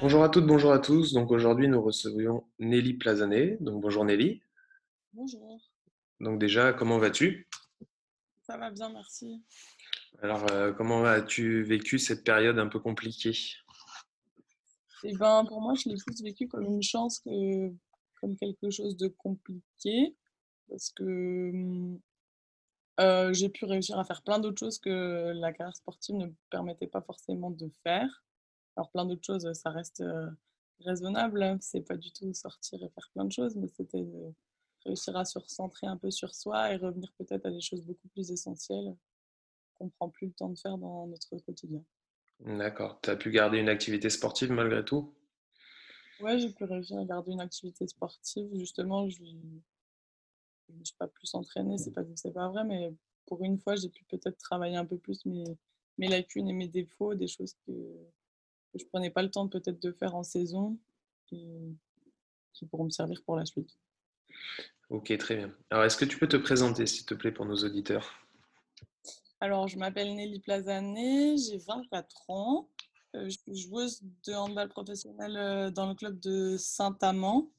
Bonjour à toutes, bonjour à tous. Donc aujourd'hui, nous recevions Nelly Plazané. Donc bonjour Nelly. Bonjour. Donc déjà, comment vas-tu? Ça va bien, merci. Alors, euh, comment as-tu vécu cette période un peu compliquée? Eh ben, pour moi, je l'ai plus vécu comme une chance que comme quelque chose de compliqué, parce que euh, j'ai pu réussir à faire plein d'autres choses que la carrière sportive ne permettait pas forcément de faire. Alors plein d'autres choses, ça reste raisonnable. Hein. C'est pas du tout sortir et faire plein de choses, mais c'était réussir à se recentrer un peu sur soi et revenir peut-être à des choses beaucoup plus essentielles qu'on prend plus le temps de faire dans notre quotidien. D'accord. Tu as pu garder une activité sportive malgré tout? Ouais, j'ai pu réussir à garder une activité sportive. Justement, je ne suis pas plus entraînée, c'est pas c'est pas vrai, mais pour une fois, j'ai pu peut-être travailler un peu plus mes, mes lacunes et mes défauts, des choses que, que je prenais pas le temps peut-être de faire en saison et qui pourront me servir pour la suite. Ok, très bien. Alors, est-ce que tu peux te présenter, s'il te plaît, pour nos auditeurs? Alors, je m'appelle Nelly Plazané, j'ai 24 ans. Euh, je suis joueuse de handball professionnel euh, dans le club de Saint-Amand.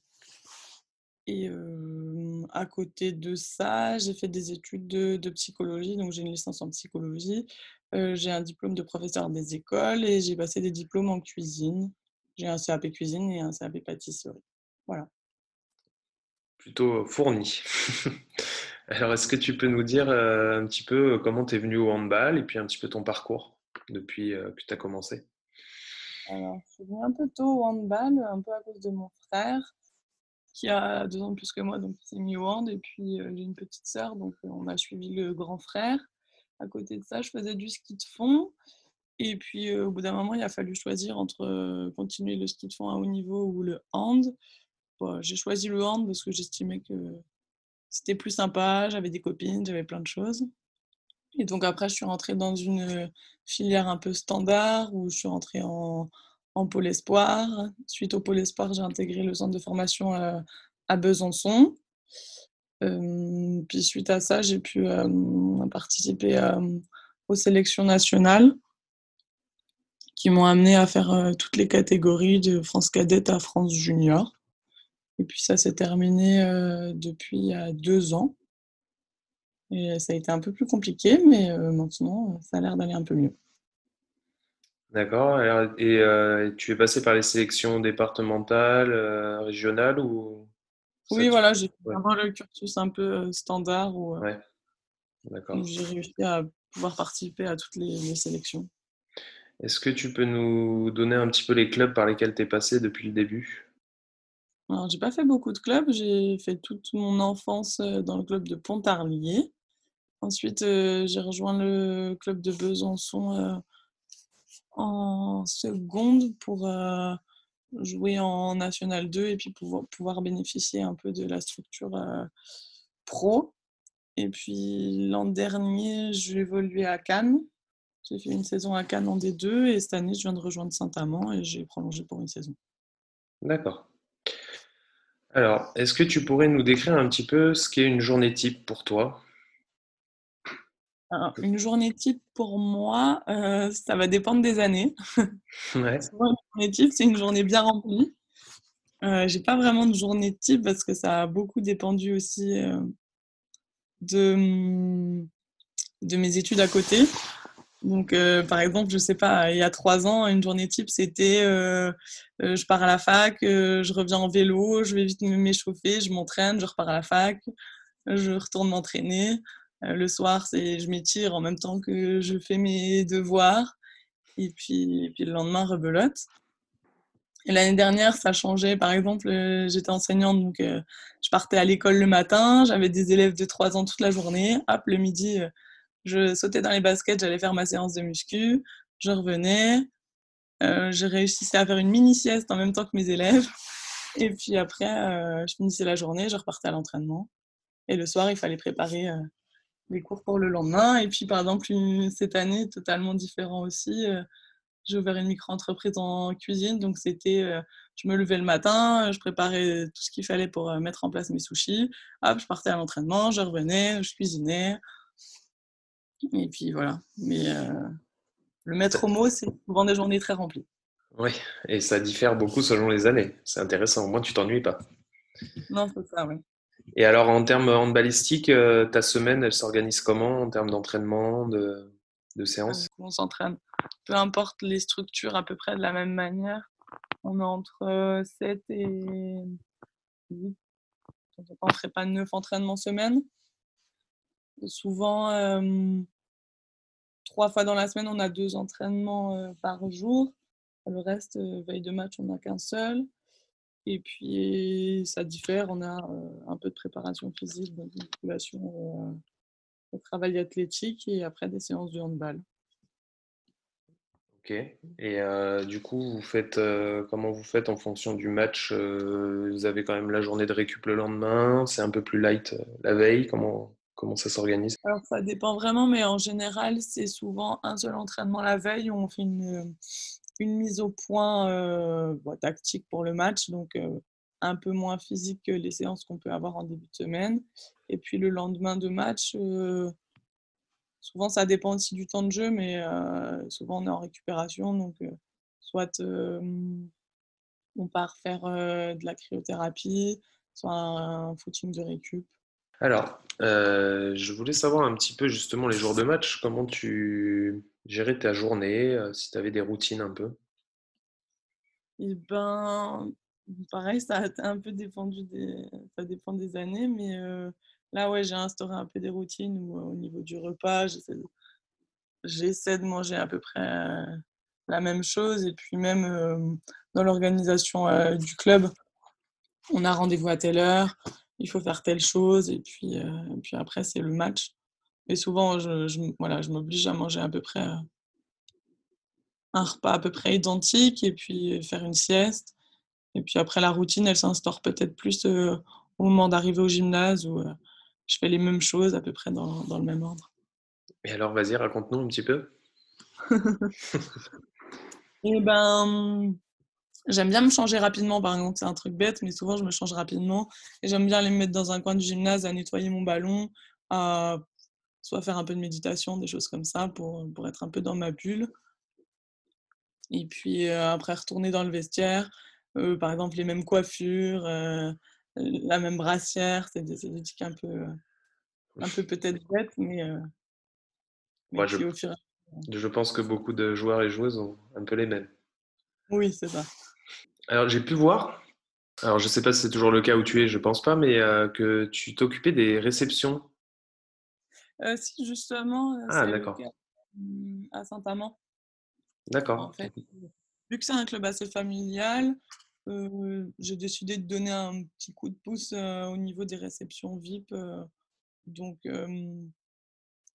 Et euh, à côté de ça, j'ai fait des études de, de psychologie, donc j'ai une licence en psychologie j'ai un diplôme de professeur des écoles et j'ai passé des diplômes en cuisine. J'ai un CAP cuisine et un CAP pâtisserie. Voilà. Plutôt fourni. Alors, est-ce que tu peux nous dire un petit peu comment tu es venu au handball et puis un petit peu ton parcours depuis que tu as commencé? Alors, je suis venue un peu tôt au handball, un peu à cause de mon frère qui a deux ans de plus que moi, donc il s'est mis au hand. Et puis, j'ai une petite sœur, donc on a suivi le grand frère. À côté de ça, je faisais du ski de fond. Et puis, au bout d'un moment, il a fallu choisir entre continuer le ski de fond à haut niveau ou le hand. j'ai choisi le hand parce que j'estimais que c'était plus sympa, j'avais des copines, j'avais plein de choses. Et donc après, je suis rentrée dans une filière un peu standard où je suis rentrée en, en pôle espoir. Suite au pôle espoir, j'ai intégré le centre de formation à Besançon puis suite à ça, j'ai pu participer aux sélections nationales qui m'ont amené à faire toutes les catégories de France cadette à France junior. Et puis ça s'est terminé depuis deux ans. Et ça a été un peu plus compliqué, mais maintenant, ça a l'air d'aller un peu mieux. D'accord. Et tu es passé par les sélections départementales, régionales ou oui, voilà, j'ai fait vraiment le cursus un peu standard où, j'ai réussi à pouvoir participer à toutes les, sélections. Est-ce que tu peux nous donner un petit peu les clubs par lesquels tu es passé depuis le début? Alors, j'ai pas fait beaucoup de clubs. J'ai fait toute mon enfance dans le club de Pontarlier. Ensuite, j'ai rejoint le club de Besançon en seconde pour jouer en National 2 et puis pouvoir, pouvoir bénéficier un peu de la structure euh, pro. Et puis l'an dernier, j'ai évolué à Cannes. J'ai fait une saison à Cannes en D2 et cette année, je viens de rejoindre Saint-Amand et j'ai prolongé pour une saison. D'accord. Alors, est-ce que tu pourrais nous décrire un petit peu ce qu'est une journée type pour toi? Une journée type pour moi, euh, ça va dépendre des années. Ouais. une journée type, c'est une journée bien remplie. Euh, j'ai pas vraiment de journée type parce que ça a beaucoup dépendu aussi euh, de, mm, de mes études à côté. Donc, euh, par exemple, je sais pas, il y a trois ans, une journée type, c'était je pars à la fac, je reviens en vélo, je vais vite m'échauffer, je m'entraîne, je repars à la fac, je retourne m'entraîner. Euh, le soir, c'est je m'étire en même temps que je fais mes devoirs. Et puis, le lendemain, rebelote. Et l'année dernière, ça changeait. Par exemple, euh, j'étais enseignante, donc euh, je partais à l'école le matin, j'avais des élèves de 3 ans toute la journée. Hop, le midi, je sautais dans les baskets, j'allais faire ma séance de muscu, je revenais. j'ai réussi à faire une mini sieste en même temps que mes élèves. Et puis après, je finissais la journée, je repartais à l'entraînement. Et le soir, il fallait préparer les cours pour le lendemain. Et puis, par exemple, cette année, totalement différent aussi. j'ai ouvert une micro-entreprise en cuisine. Donc, c'était, je me levais le matin, je préparais tout ce qu'il fallait pour mettre en place mes sushis. Hop, je partais à l'entraînement, je revenais, je cuisinais. Et puis voilà. Mais le maître mot, c'est souvent des journées très remplies. Oui, et ça diffère beaucoup selon les années. C'est intéressant. Au moins, tu t'ennuies pas. Non, c'est ça, oui. Et alors, en termes handballistiques, euh, ta semaine, elle s'organise comment en termes d'entraînement, de, de séances On s'entraîne. Peu importe les structures, à peu près de la même manière. On est entre 7 euh, et 8. On ne ferait pas 9 entraînements semaine. souvent, euh, trois fois dans la semaine, on a deux entraînements par jour. Le reste, veille de match, on n'a qu'un seul. Et puis, ça diffère. On a un peu de préparation physique, de musculation, de travail athlétique et après des séances de handball. Ok. Et du coup, vous faites comment vous faites en fonction du match Vous avez quand même la journée de récup le lendemain. C'est un peu plus light la veille. Comment comment ça s'organise? Alors ça dépend vraiment, mais en général, c'est souvent un seul entraînement la veille où on fait une, une mise au point tactique pour le match, donc un peu moins physique que les séances qu'on peut avoir en début de semaine. Et puis le lendemain de match, souvent ça dépend aussi du temps de jeu, mais souvent on est en récupération, donc soit on part faire de la cryothérapie, soit un footing de récup. Alors, je voulais savoir un petit peu justement les jours de match, comment tu gérer ta journée, si tu avais des routines un peu? Eh ben, pareil, ça a un peu dépendu des, ça dépend des années, mais là, ouais, j'ai instauré un peu des routines où, au niveau du repas, j'essaie de, manger à peu près la même chose. Et puis même dans l'organisation du club, on a rendez-vous à telle heure, il faut faire telle chose, et puis, et puis après, c'est le match. Et souvent, je, je voilà, je m'oblige à manger à peu près euh, un repas à peu près identique et puis faire une sieste. Et puis après, la routine, elle s'instaure peut-être plus euh, au moment d'arriver au gymnase où euh, je fais les mêmes choses à peu près dans, dans le même ordre. Et alors, vas-y, raconte-nous un petit peu. et ben, j'aime bien me changer rapidement, par exemple, c'est un truc bête, mais souvent je me change rapidement. Et j'aime bien aller me mettre dans un coin du gymnase à nettoyer mon ballon, à soit faire un peu de méditation, des choses comme ça pour, pour être un peu dans ma bulle. Et puis après retourner dans le vestiaire, par exemple les mêmes coiffures, la même brassière, c'est des, des, trucs un peu, un peu peut-être bêtes, mais, Moi, je, je pense que beaucoup de joueurs et joueuses ont un peu les mêmes. Oui, c'est ça. Alors j'ai pu voir, alors je ne sais pas si c'est toujours le cas où tu es, je pense pas, mais que tu t'occupais des réceptions euh, si, justement, euh, ah, d'accord. Mmh, à Saint-Amand. D'accord. En fait, vu que c'est un club assez familial, euh, j'ai décidé de donner un petit coup de pouce au niveau des réceptions VIP. donc,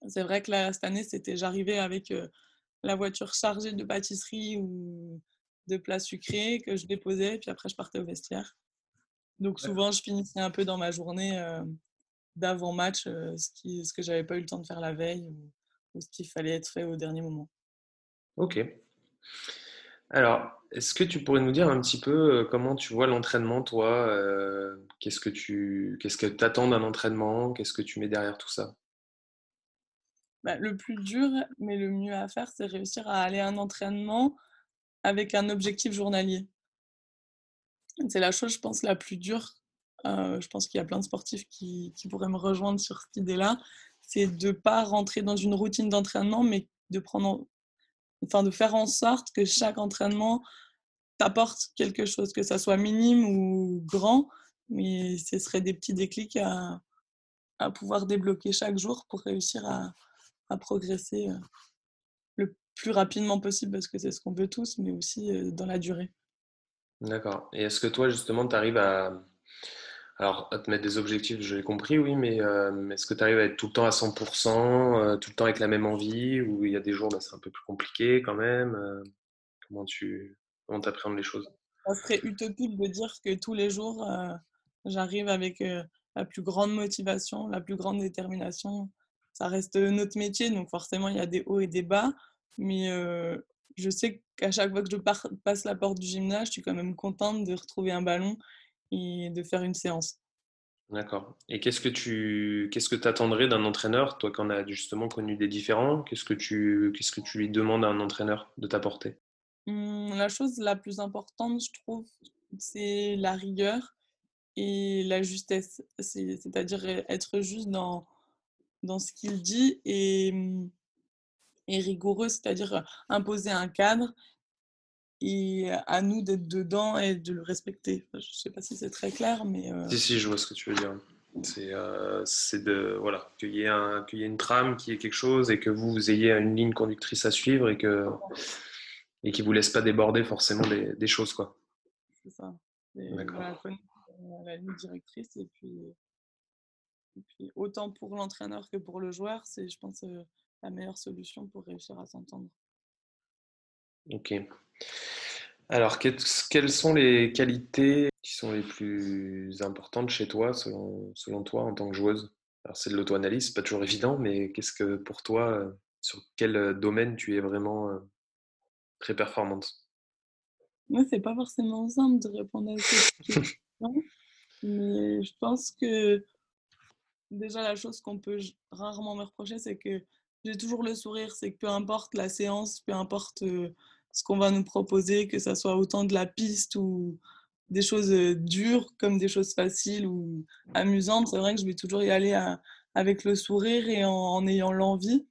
c'est vrai que là, cette année, c'était j'arrivais avec la voiture chargée de pâtisserie ou de plats sucrés que je déposais, puis après, je partais au vestiaire. Donc, souvent, je finissais un peu dans ma journée d'avant-match ce, qui, ce que j'avais pas eu le temps de faire la veille ou, ce qu'il fallait être fait au dernier moment. Ok. Alors, est-ce que tu pourrais nous dire un petit peu comment tu vois l'entraînement, toi Qu'est-ce que tu qu'est-ce que attends d'un entraînement Qu'est-ce que tu mets derrière tout ça? Bah, Le plus dur, mais le mieux à faire, c'est réussir à aller à un entraînement avec un objectif journalier. C'est la chose, je pense, la plus dure. Je pense qu'il y a plein de sportifs qui, pourraient me rejoindre sur cette idée-là, c'est de ne pas rentrer dans une routine d'entraînement, mais de, prendre enfin, de faire en sorte que chaque entraînement t'apporte quelque chose, que ça soit minime ou grand, mais ce serait des petits déclics à, pouvoir débloquer chaque jour pour réussir à, progresser le plus rapidement possible, parce que c'est ce qu'on veut tous, mais aussi dans la durée. D'accord. Et est-ce que toi, justement, tu arrives à, alors, à te mettre des objectifs, je l'ai compris, oui, mais euh, est-ce que tu arrives à être tout le temps à 100%, euh, tout le temps avec la même envie, ou il y a des jours, bah, c'est un peu plus compliqué quand même euh, Comment tu comment appréhendes les choses? Ça serait utopique de dire que tous les jours, j'arrive avec la plus grande motivation, la plus grande détermination. Ça reste notre métier, donc forcément, il y a des hauts et des bas. Mais euh, je sais qu'à chaque fois que je passe la porte du gymnase, je suis quand même contente de retrouver un ballon et de faire une séance. D'accord. Et qu'est-ce que tu qu'est-ce que attendrais d'un entraîneur, toi qui en as justement connu des différents, qu'est-ce que tu qu'est-ce que tu lui demandes à un entraîneur de t'apporter? Mmh, la chose la plus importante, je trouve, c'est la rigueur et la justesse. C'est c'est-à-dire e être juste dans dans ce qu'il dit et mmh et rigoureux, c'est-à-dire, imposer un cadre et à nous d'être dedans et de le respecter. je sais pas si c'est très clair, mais Si, si, je vois ce que tu veux dire. C'est c'est de voilà, qu'il y ait un qu'il y ait une trame, qu'il y ait quelque chose et que vous, vous ayez une ligne conductrice à suivre et que et qui vous laisse pas déborder forcément des, des choses quoi. C'est ça. D'accord. la ligne directrice et puis, et puis autant pour l'entraîneur que pour le joueur, c'est je pense la meilleure solution pour réussir à s'entendre. Ok. Alors, quelles sont les qualités qui sont les plus importantes chez toi, selon, selon toi, en tant que joueuse? Alors, c'est de l'auto-analyse, pas toujours évident, mais qu'est-ce que pour toi, sur quel domaine tu es vraiment très performante? Moi, c'est pas forcément simple de répondre à cette question, mais je pense que déjà la chose qu'on peut rarement me reprocher, c'est que j'ai toujours le sourire. C'est que peu importe la séance, peu importe ce qu'on va nous proposer, que ça soit autant de la piste ou des choses dures comme des choses faciles ou amusantes, c'est vrai que je vais toujours y aller avec le sourire et en ayant l'envie.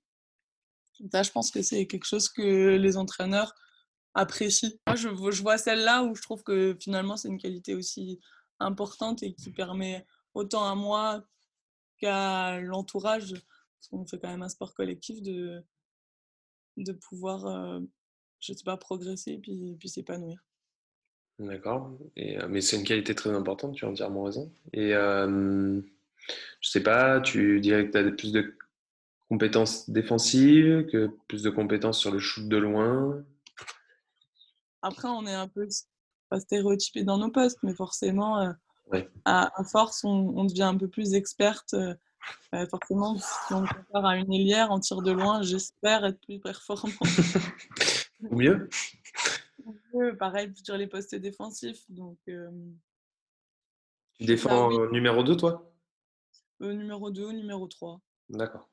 Ça, je pense que c'est quelque chose que les entraîneurs apprécient. Moi, je, je vois celle-là où je trouve que finalement, c'est une qualité aussi importante et qui permet autant à moi qu'à l'entourage, parce qu'on fait quand même un sport collectif, de, de pouvoir, euh, je sais pas, progresser et puis, puis s'épanouir. D'accord. Et, euh, mais c'est une qualité très importante, tu as entièrement raison. Et euh, je sais pas, tu dirais que tu as plus de compétences défensives, que plus de compétences sur le shoot de loin? Après, on est un peu pas stéréotypé dans nos postes, mais forcément, euh, à, force, on, devient un peu plus experte. Euh, euh, forcément, si on compare à une hélière en tir de loin, j'espère être plus performant. Ou mieux Pareil sur les postes défensifs. Donc, tu défends numéro 2, toi? Numéro 2, numéro 3. D'accord.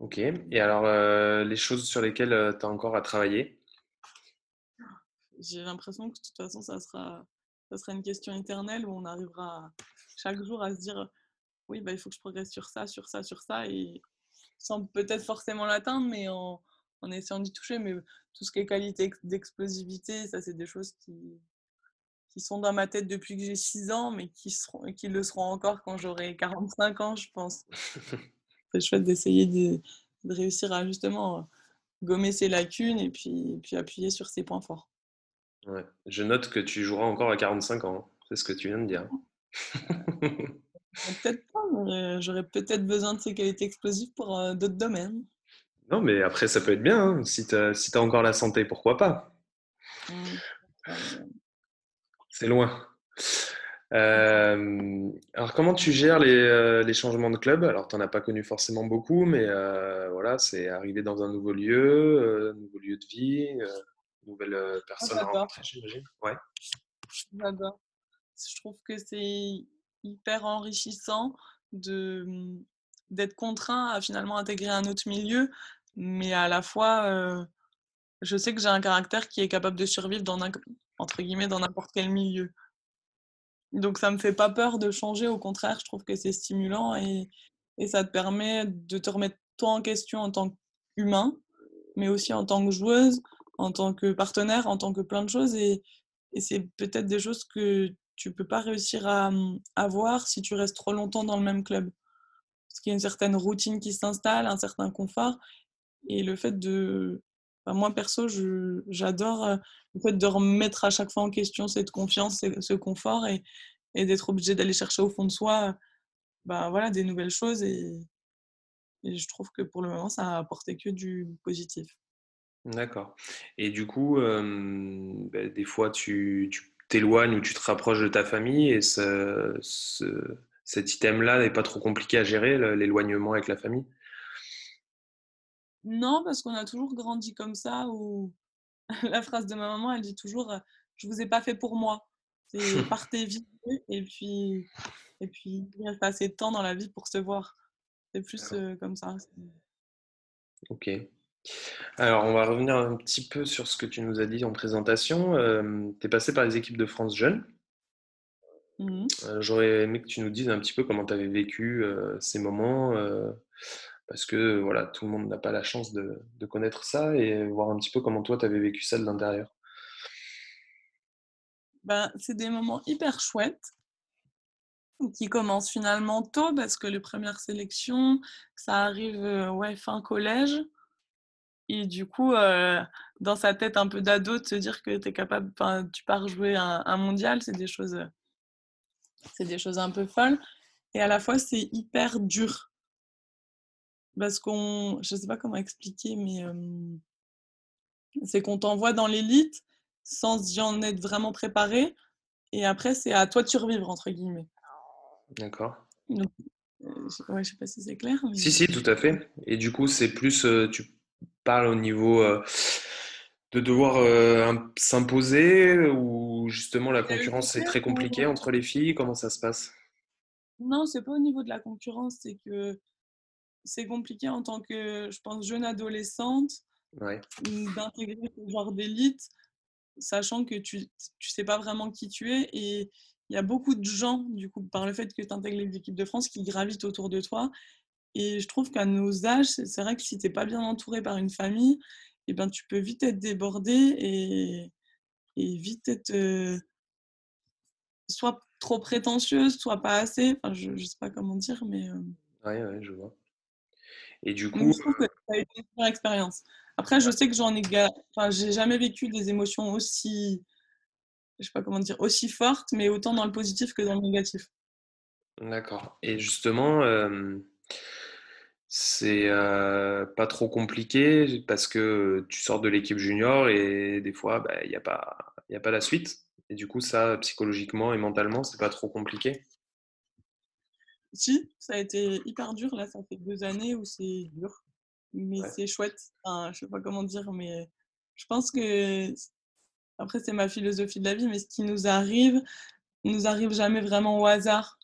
Ok. Et alors, euh, les choses sur lesquelles euh, tu as encore à travailler? J'ai l'impression que de toute façon, ça sera, ça sera une question éternelle où on arrivera chaque jour à se dire oui, bah, il faut que je progresse sur ça, sur ça, sur ça, et sans peut-être forcément l'atteindre, mais en, en essayant d'y toucher. Mais tout ce qui est qualité d'explosivité, ça, c'est des choses qui, qui sont dans ma tête depuis que j'ai 6 ans, mais qui, seront, qui le seront encore quand j'aurai 45 ans, je pense. c'est chouette d'essayer de, réussir à justement gommer ses lacunes et puis, puis appuyer sur ses points forts. Ouais. Je note que tu joueras encore à 45 ans. Hein. C'est ce que tu viens de dire. peut-être pas, mais j'aurais peut-être besoin de ces qualités explosives pour euh, d'autres domaines. Non, mais après, ça peut être bien. Hein. Si tu as, si as, encore la santé, pourquoi pas? Mmh. C'est loin. Euh, alors, comment tu gères les, euh, les changements de club? Alors, tu n'en as pas connu forcément beaucoup, mais voilà, c'est arriver dans un nouveau lieu, un nouveau lieu de vie, nouvelle personne à rencontrer, j'imagine. Ouais. J'adore. Je trouve que c'est hyper enrichissant de mmh, d'être contraint à finalement intégrer un autre milieu, mais à la fois, je sais que j'ai un caractère qui est capable de survivre dans entre guillemets dans n'importe quel milieu. Donc ça me fait pas peur de changer, au contraire, je trouve que c'est stimulant et, et, ça te permet de te remettre toi en question en tant qu'humain, mais aussi en tant que joueuse, en tant que partenaire, en tant que plein de choses. Et, et c'est peut-être des choses que tu peux pas réussir à avoir si tu restes trop longtemps dans le même club. Parce qu'il y a une certaine routine qui s'installe, un certain confort. Et le fait de... moi, perso, j'adore euh, le fait de remettre à chaque fois en question cette confiance, ce confort et, et d'être obligé d'aller chercher au fond de soi bah, voilà, des nouvelles choses. Et, je trouve que pour le moment, ça a apporté que du positif. D'accord. Et du coup, beh, des fois tu tu t'éloignes ou tu te rapproches de ta famille et ce ce cet item-là n'est pas trop compliqué à gérer, l'éloignement avec la famille? Non, parce qu'on a toujours grandi comme ça où la phrase de ma maman, elle dit toujours, heu: «Je vous ai pas fait pour moi». C'est partez vite et puis et puis reste assez de temps dans la vie pour se voir. C'est plus, D'accord. heu, comme ça. OK. Alors, on va revenir un petit peu sur ce que tu nous as dit en présentation. Hem, tu es passé par les équipes de France jeunes. mmh mh. Heu, j'aurais aimé que tu nous dises un petit peu comment tu avais vécu, heu, ces moments, heu, parce que, voilà, tout le monde n'a pas la chance de de connaître ça et voir un petit peu comment toi tu avais vécu ça de l'intérieur. Ben, c'est des moments hyper chouettes qui commencent finalement tôt parce que les premières sélections, ça arrive, ouais, fin collège et du coup, heu, dans sa tête un peu d'ado, de se dire que tu es capable tu pars jouer un un mondial, c'est des choses, heu, c'est des choses un peu folles et à la fois, c'est hyper dur parce qu'on je sais pas comment expliquer mais, c'est qu'on t'envoie dans l'élite sans y en être vraiment préparé et après c'est «à toi de survivre» entre guillemets. D'accord. Donc, je ouais, je sais pas si c'est clair Si, mais si, tout à fait et du coup, c'est plus, tu parles au niveau, heu, de devoir, imp s'imposer ou justement la concurrence est très compliquée entre les filles? Comment ça se passe? non, c'est pas au niveau de la concurrence, c'est que c'est compliqué en tant que, je pense, jeune adolescente, Ouais, d'intégrer ce genre d'élite, sachant que tu tu sais pas vraiment qui tu es et il y a beaucoup de gens, du coup, par le fait que tu intègres les équipes de France qui gravitent autour de toi et je trouve qu'à nos âges, c'est vrai que si tu es pas bien entouré par une famille et ben, tu peux vite être débordé et et vite être, heu, soit trop prétentieuse, soit pas assez, enfin je je sais pas comment dire mais, hem ouais, ouais, je vois et du Donc coup, je trouve que ça a été une super expérience. Après, je sais que j'en ai enfin, j'ai jamais vécu des émotions aussi, je sais pas comment dire, aussi fortes, mais autant dans le positif que dans le négatif. d'accord et justement, c'est, heu, pas trop compliqué parce que tu sors de l'équipe junior et des fois, bah, il y a pas y a pas la suite et du coup ça, psychologiquement et mentalement, c'est pas trop compliqué? Si, ça a été hyper dur, là, ça fait 2 années où c'est dur, mais Ouais, c'est chouette. Enfin, je sais pas comment dire, mais je pense que après c'est ma philosophie de la vie, mais ce qui nous arrive, nous arrive jamais vraiment au hasard.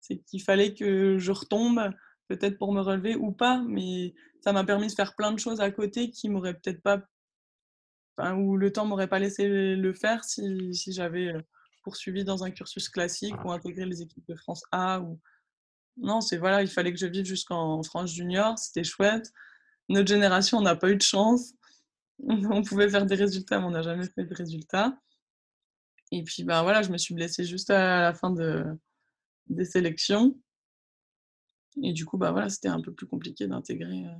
C'est qu'il fallait que je retombe, peut-être pour me relever ou pas, mais ça m'a permis de faire plein de choses à côté qui m'auraient peut-être pas enfin, où le temps m'aurait pas laissé le faire si si j'avais, heu, poursuivi dans un cursus classique ou intégré les équipes de France A ou non, c'est voilà, il fallait que je vive jusqu'en France junior, c'était chouette. Notre génération, on n'a pas eu de chance. On pouvait faire des résultats, mais on n'a jamais fait de résultats et puis, bah, voilà, je me suis blessée juste à la fin de des sélections et du coup, bah, voilà, c'était un peu plus compliqué d'intégrer, heu,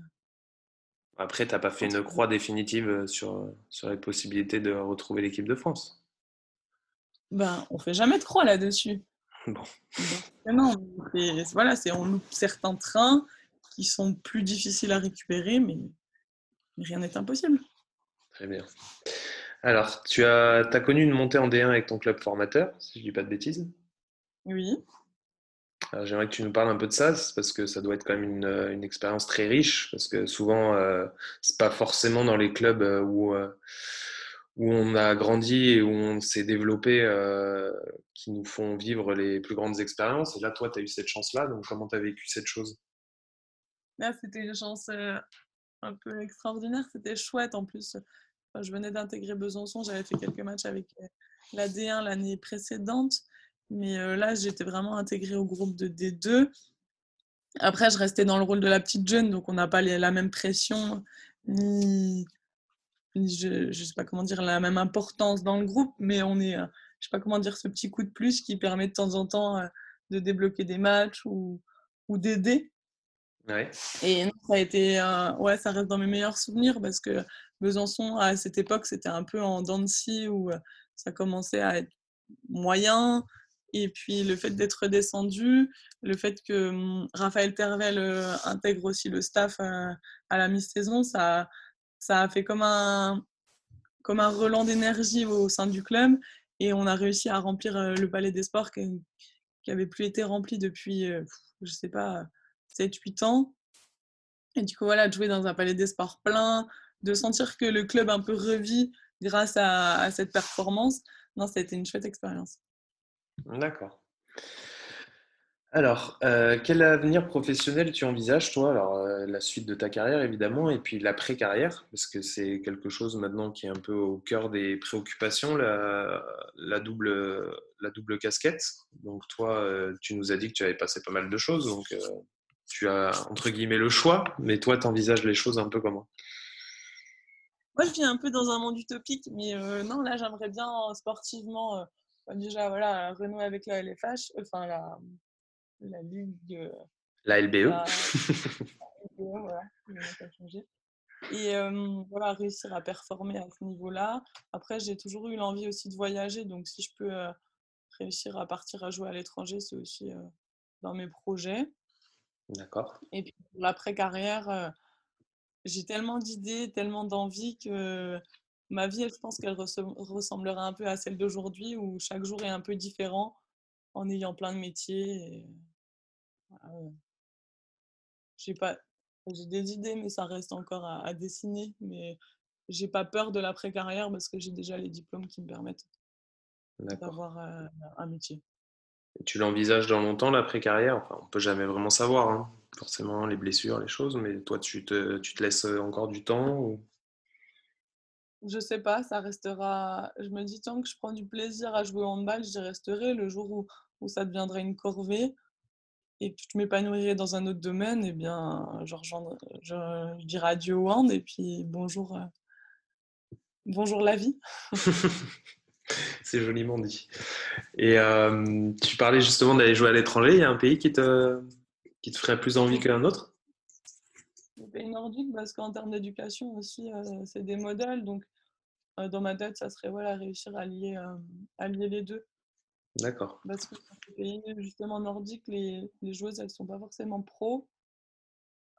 après tu as pas fait une croix définitive, heu, sur, sur les possibilités de retrouver l'équipe de France? ben, on fait jamais de croix là-dessus. Bon, non, voilà, c'est on loupe certains trains qui sont plus difficiles à récupérer, mais mais rien n'est impossible. très bien. Alors, tu as as connu une montée en D1 avec ton club formateur, si je dis pas de bêtises? Oui. J'aimerais que tu nous parles un peu de ça, parce que ça doit être quand même une, heu, une expérience très riche, parce que souvent, heu, c'est pas forcément dans les clubs, heu, où, heu, où on a grandi et où on s'est développé, qui nous font vivre les plus grandes expériences. Et là, toi, tu as eu cette chance-là, donc comment tu as vécu cette chose? Là, c'était une chance, un peu extraordinaire, c'était chouette en plus, je venais d'intégrer Besançon, j'avais fait quelques matchs avec, la D1 l'année précédente, mais heu, là, j'étais vraiment intégrée au groupe de D2. Après, je restais dans le rôle de la petite jeune, donc on n'a pas les la même pression, ni je je sais pas comment dire, la même importance dans le groupe, mais on est, heu, je sais pas comment dire, ce petit coup de plus qui permet de temps en temps, heu, de débloquer des matchs ou ou d'aider. Ouais, et non, ça a été, heu, ouais, ça reste dans mes meilleurs souvenirs parce que Besançon, à cette époque, c'était un peu en scie où, ça commençait à être moyen et puis le fait d'être redescendu, le fait que, mmh, Raphaël Tervel, heu, intègre aussi le staff, à la mi-saison, ça ça a fait comme un, comme un relan d'énergie au sein du club et on a réussi à remplir le palais des sports qui n'avait plus été rempli depuis, je sais pas, 7-8 ans. Et du coup, voilà, de jouer dans un palais des sports plein, de sentir que le club un peu revit grâce à, cette performance, non, ça une chouette expérience. D'accord. Alors, euh, quel avenir professionnel tu envisages, toi? Alors, euh, la suite de ta carrière, évidemment, et puis l'après-carrière, parce que c'est quelque chose maintenant qui est un peu au cœur des préoccupations, la, double, la double casquette. Donc, toi, euh, tu nous as dit que tu avais passé pas mal de choses, donc tu as, entre guillemets, le choix, mais toi, tu envisages les choses un peu comment? Moi, je vis un peu dans un monde utopique, mais non, là, j'aimerais bien sportivement, déjà, voilà, renouer avec la LFH, enfin, la la Ligue. La LBE. voilà, Et voilà, réussir à performer à ce niveau-là. Après, j'ai toujours eu l'envie aussi de voyager, donc si je peux réussir à partir à jouer à l'étranger, c'est aussi dans mes projets. D'accord. Et puis pour l'après-carrière, j'ai tellement d'idées, tellement d'envies que ma vie, je pense qu'elle ressemblera un peu à celle d'aujourd'hui, où chaque jour est un peu différent en ayant plein de métiers. J'ai pas, j'ai des idées, mais ça reste encore à, dessiner. Mais j'ai pas peur de l'après-carrière parce que j'ai déjà les diplômes qui me permettent d'avoir un métier. tu l'envisages dans longtemps, l'après-carrière? Enfin, On peut jamais vraiment savoir, hein. forcément, les blessures, les choses, mais toi, tu te, tu te laisses encore du temps ou... Je sais pas, ça restera. Je me dis, tant que je prends du plaisir à jouer au handball, j'y resterai. Le jour où, où ça deviendrait une corvée, et que je m'épanouirais dans un autre domaine, et eh bien, je, je, dirais adieu au hand et puis bonjour, euh, bonjour la vie. C'est joliment dit. Et euh, tu parlais justement d'aller jouer à l'étranger. Il y a un pays qui te, qui te ferait plus envie qu'un autre? Le pays nordique, parce qu'en termes d'éducation aussi, euh, c'est des modèles. Donc, dans ma tête, ça serait voilà, réussir à lier, à lier les deux. D'accord. Parce que dans les pays justement nordiques, les, les joueuses, elles ne sont pas forcément pro.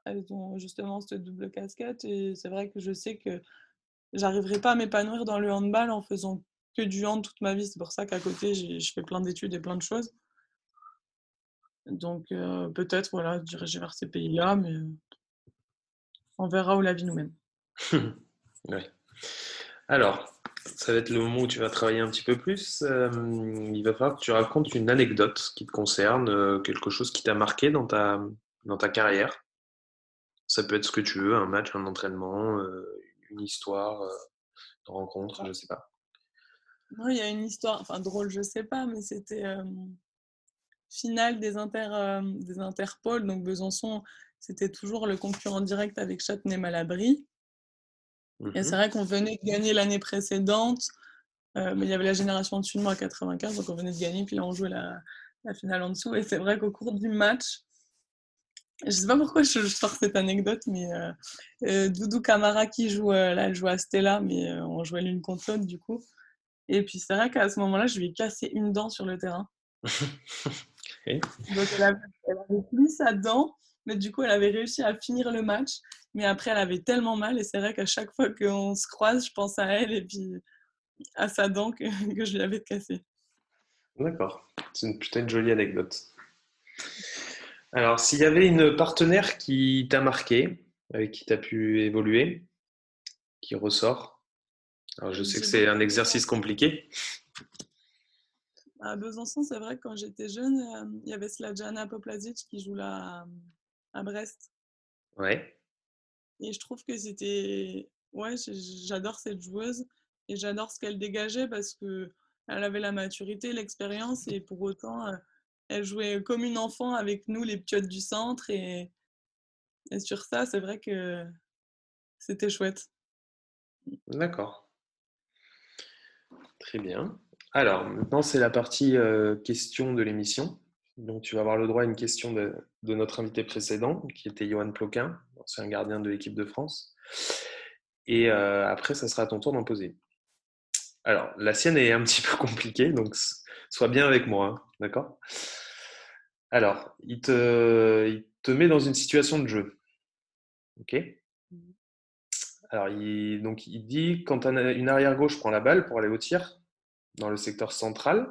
Elles ont justement cette double casquette. Et c'est vrai que je sais que j'arriverai pas à m'épanouir dans le handball en faisant que du hand toute ma vie. C'est pour ça qu'à côté, je fais plein d'études et plein de choses. Donc euh, peut-être, voilà, diriger vers ces pays-là, mais on verra où la vie nous mène. oui. Alors, ça va être le moment où tu vas travailler un petit peu plus. Euh, il va falloir que tu racontes une anecdote qui te concerne, euh, quelque chose qui t'a marqué dans ta, carrière. Ça peut être ce que tu veux, un match, un entraînement, euh, une histoire, une rencontre, je ne sais pas. Non, il y a une histoire, enfin drôle, je ne sais pas, mais c'était finale des, inter, des Interpol. Donc Besançon, c'était toujours le concurrent direct avec Châtenay-Malabry. Et c'est mmh vrai qu'on venait de gagner l'année précédente, euh, mais il y avait la génération dessus de moi à 95, donc on venait de gagner, puis là on jouait la, la finale en dessous. Et c'est vrai qu'au cours du match, je sais pas pourquoi je, sors cette anecdote, mais euh, euh, Doudou Camara qui joue, là elle joue à Stella, mais on jouait l'une contre l'autre du coup. Et puis c'est vrai qu'à ce moment-là, je lui ai cassé une dent sur le terrain. Donc elle avait, elle avait plus sa dent, mais du coup elle avait réussi à finir le match. Mais après, elle avait tellement mal et c'est vrai qu'à chaque fois qu'on se croise, je pense à elle et puis à sa dent que, je lui avais cassée. D'accord, c'est une putain de jolie anecdote. Alors, s'il y avait une partenaire qui t'a marqué, avec qui tu as pu évoluer, qui ressort, alors je sais que c'est un exercice compliqué. À Besançon, c'est vrai que quand j'étais jeune, euh, il y avait Slajana Poplazic qui joue là à Brest. Ouais. Et je trouve que c'était. Ouais, j'adore cette joueuse et j'adore ce qu'elle dégageait parce que elle avait la maturité, l'expérience et pour autant, euh, elle jouait comme une enfant avec nous, les piottes du centre. Et, et sur ça, c'est vrai que c'était chouette. D'accord. Très bien. Alors, maintenant, c'est la partie euh, question de l'émission. Donc, tu vas avoir le droit à une question de, de notre invité précédent, qui était Johan Ploquin un gardien de l'équipe de France. Et euh, après, ça sera à ton tour d'en poser. Alors, la sienne est un petit peu compliquée, donc sois bien avec moi, hein, d'accord? Alors, il te, il te met dans une situation de jeu. Ok? Alors, il, donc, il dit quand une arrière gauche prend la balle pour aller au tir dans le secteur central,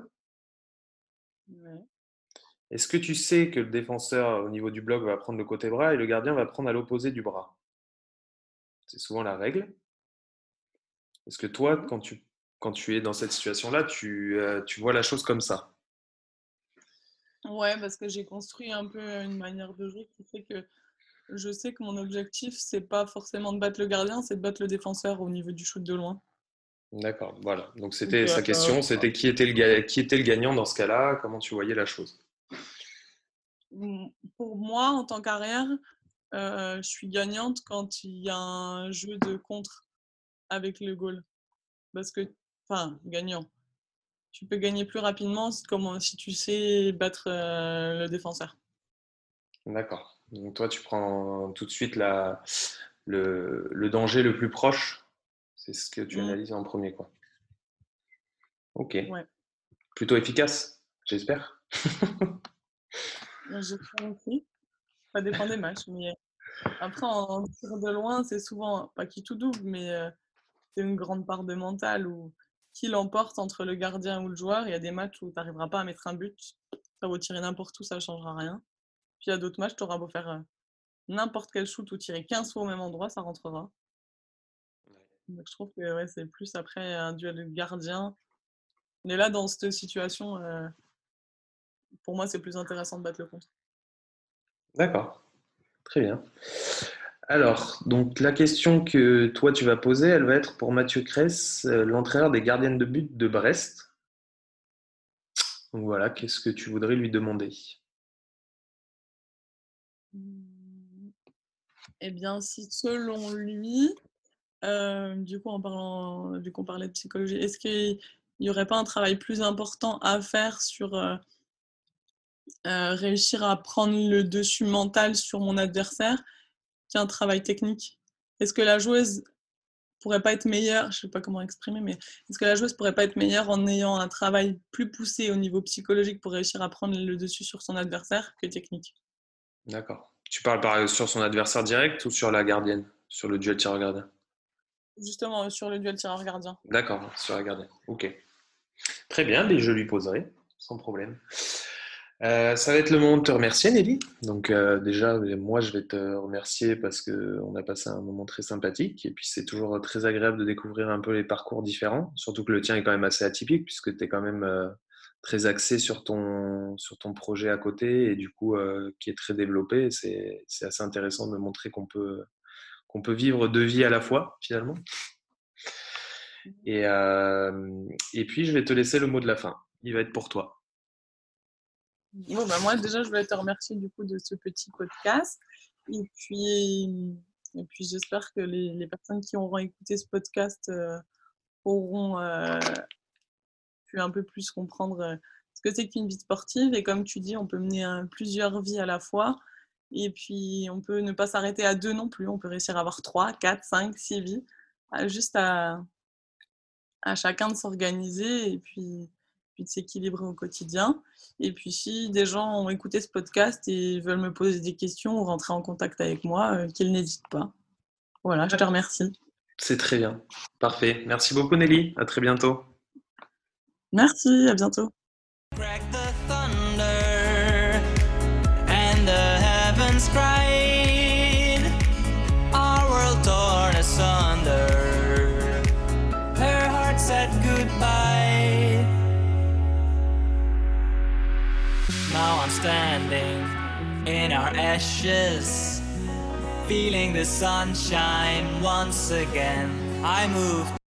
est-ce que tu sais que le défenseur au niveau du bloc va prendre le côté bras et le gardien va prendre à l'opposé du bras? C'est souvent la règle. Est-ce que toi, quand tu, quand tu es dans cette situation-là, tu, euh, tu vois la chose comme ça? Ouais, parce que j'ai construit un peu une manière de jouer qui fait que je sais que mon objectif, c'est pas forcément de battre le gardien, c'est de battre le défenseur au niveau du shoot de loin. D'accord, voilà. Donc c'était sa question, c'était qui était le qui était le gagnant dans ce cas-là? Comment tu voyais la chose? Pour moi, en tant qu'arrière, euh, je suis gagnante quand il y a un jeu de contre avec le goal, parce que, enfin, gagnant tu peux gagner plus rapidement comme si tu sais battre euh, le défenseur. D'accord. Donc toi, tu prends tout de suite la, le, danger le plus proche. C'est ce que tu mmh. analyses en premier, quoi. Ok. Plutôt efficace, j'espère. Je crois aussi. Ça dépend des matchs, mais après en tir de loin, c'est souvent pas qui tout double, mais euh, c'est une grande part de mental où qui l'emporte entre le gardien ou le joueur. Il y a des matchs où tu n'arriveras pas à mettre un but. Ça va tirer n'importe où, ça ne changera rien. Puis il y a d'autres matchs, tu auras beau faire euh, n'importe quel shoot ou tirer 15 fois au même endroit, ça rentrera. Donc je trouve que ouais, c'est plus après un duel de gardien. Mais là, dans cette situation, euh, pour moi, c'est plus intéressant de battre le contre. D'accord. Très bien. Alors, donc la question que toi tu vas poser, elle va être pour Mathieu Cress, euh, l'entraîneur des gardiennes de but de Brest. Donc voilà, qu'est-ce que tu voudrais lui demander? Eh bien, si selon lui, euh, du coup, en parlant, du coup, on parlait de psychologie, est-ce qu'il n'y aurait pas un travail plus important à faire sur euh, réussir à prendre le dessus mental sur mon adversaire un travail technique Est-ce que la joueuse pourrait pas être meilleure, je sais pas comment exprimer, mais est-ce que la joueuse pourrait pas être meilleure en ayant un travail plus poussé au niveau psychologique pour réussir à prendre le dessus sur son adversaire que technique? D'accord. Tu parles par, sur son adversaire direct ou sur la gardienne, sur le duel tireur-gardien Justement, sur le duel tireur-gardien. D'accord, sur la gardienne. Ok. Très bien, mais je lui poserai, sans problème. Euh, ça va être le moment de te remercier, Nelly. Donc euh, déjà, moi, je vais te remercier parce qu'on a passé un moment très sympathique et puis c'est toujours très agréable de découvrir un peu les parcours différents, surtout que le tien est quand même assez atypique puisque tu es quand même euh, très axé sur ton, sur ton projet à côté et du coup qui est très développé. C'est assez intéressant de montrer qu'on peut, qu'on peut vivre deux vies à la fois finalement. Et, et puis, je vais te laisser le mot de la fin. Il va être pour toi. Bah moi, déjà, je voulais te remercier du coup de ce petit podcast. Et puis, et puis j'espère que les, les, personnes qui auront écouté ce podcast euh, auront euh, pu un peu plus comprendre euh, ce que c'est qu'une vie sportive. Et comme tu dis, on peut mener plusieurs vies à la fois. Et puis, on peut ne pas s'arrêter à deux non plus. On peut réussir à avoir trois, quatre, cinq, six vies. Juste à, à chacun de s'organiser. Et puis, puis de s'équilibrer au quotidien. Et puis si des gens ont écouté ce podcast et veulent me poser des questions ou rentrer en contact avec moi, euh, qu'ils n'hésitent pas. Voilà, je te remercie. C'est très bien. Parfait. Merci beaucoup Nelly. À très bientôt. Merci, à bientôt. Standing in our ashes, feeling the sunshine once again. I move.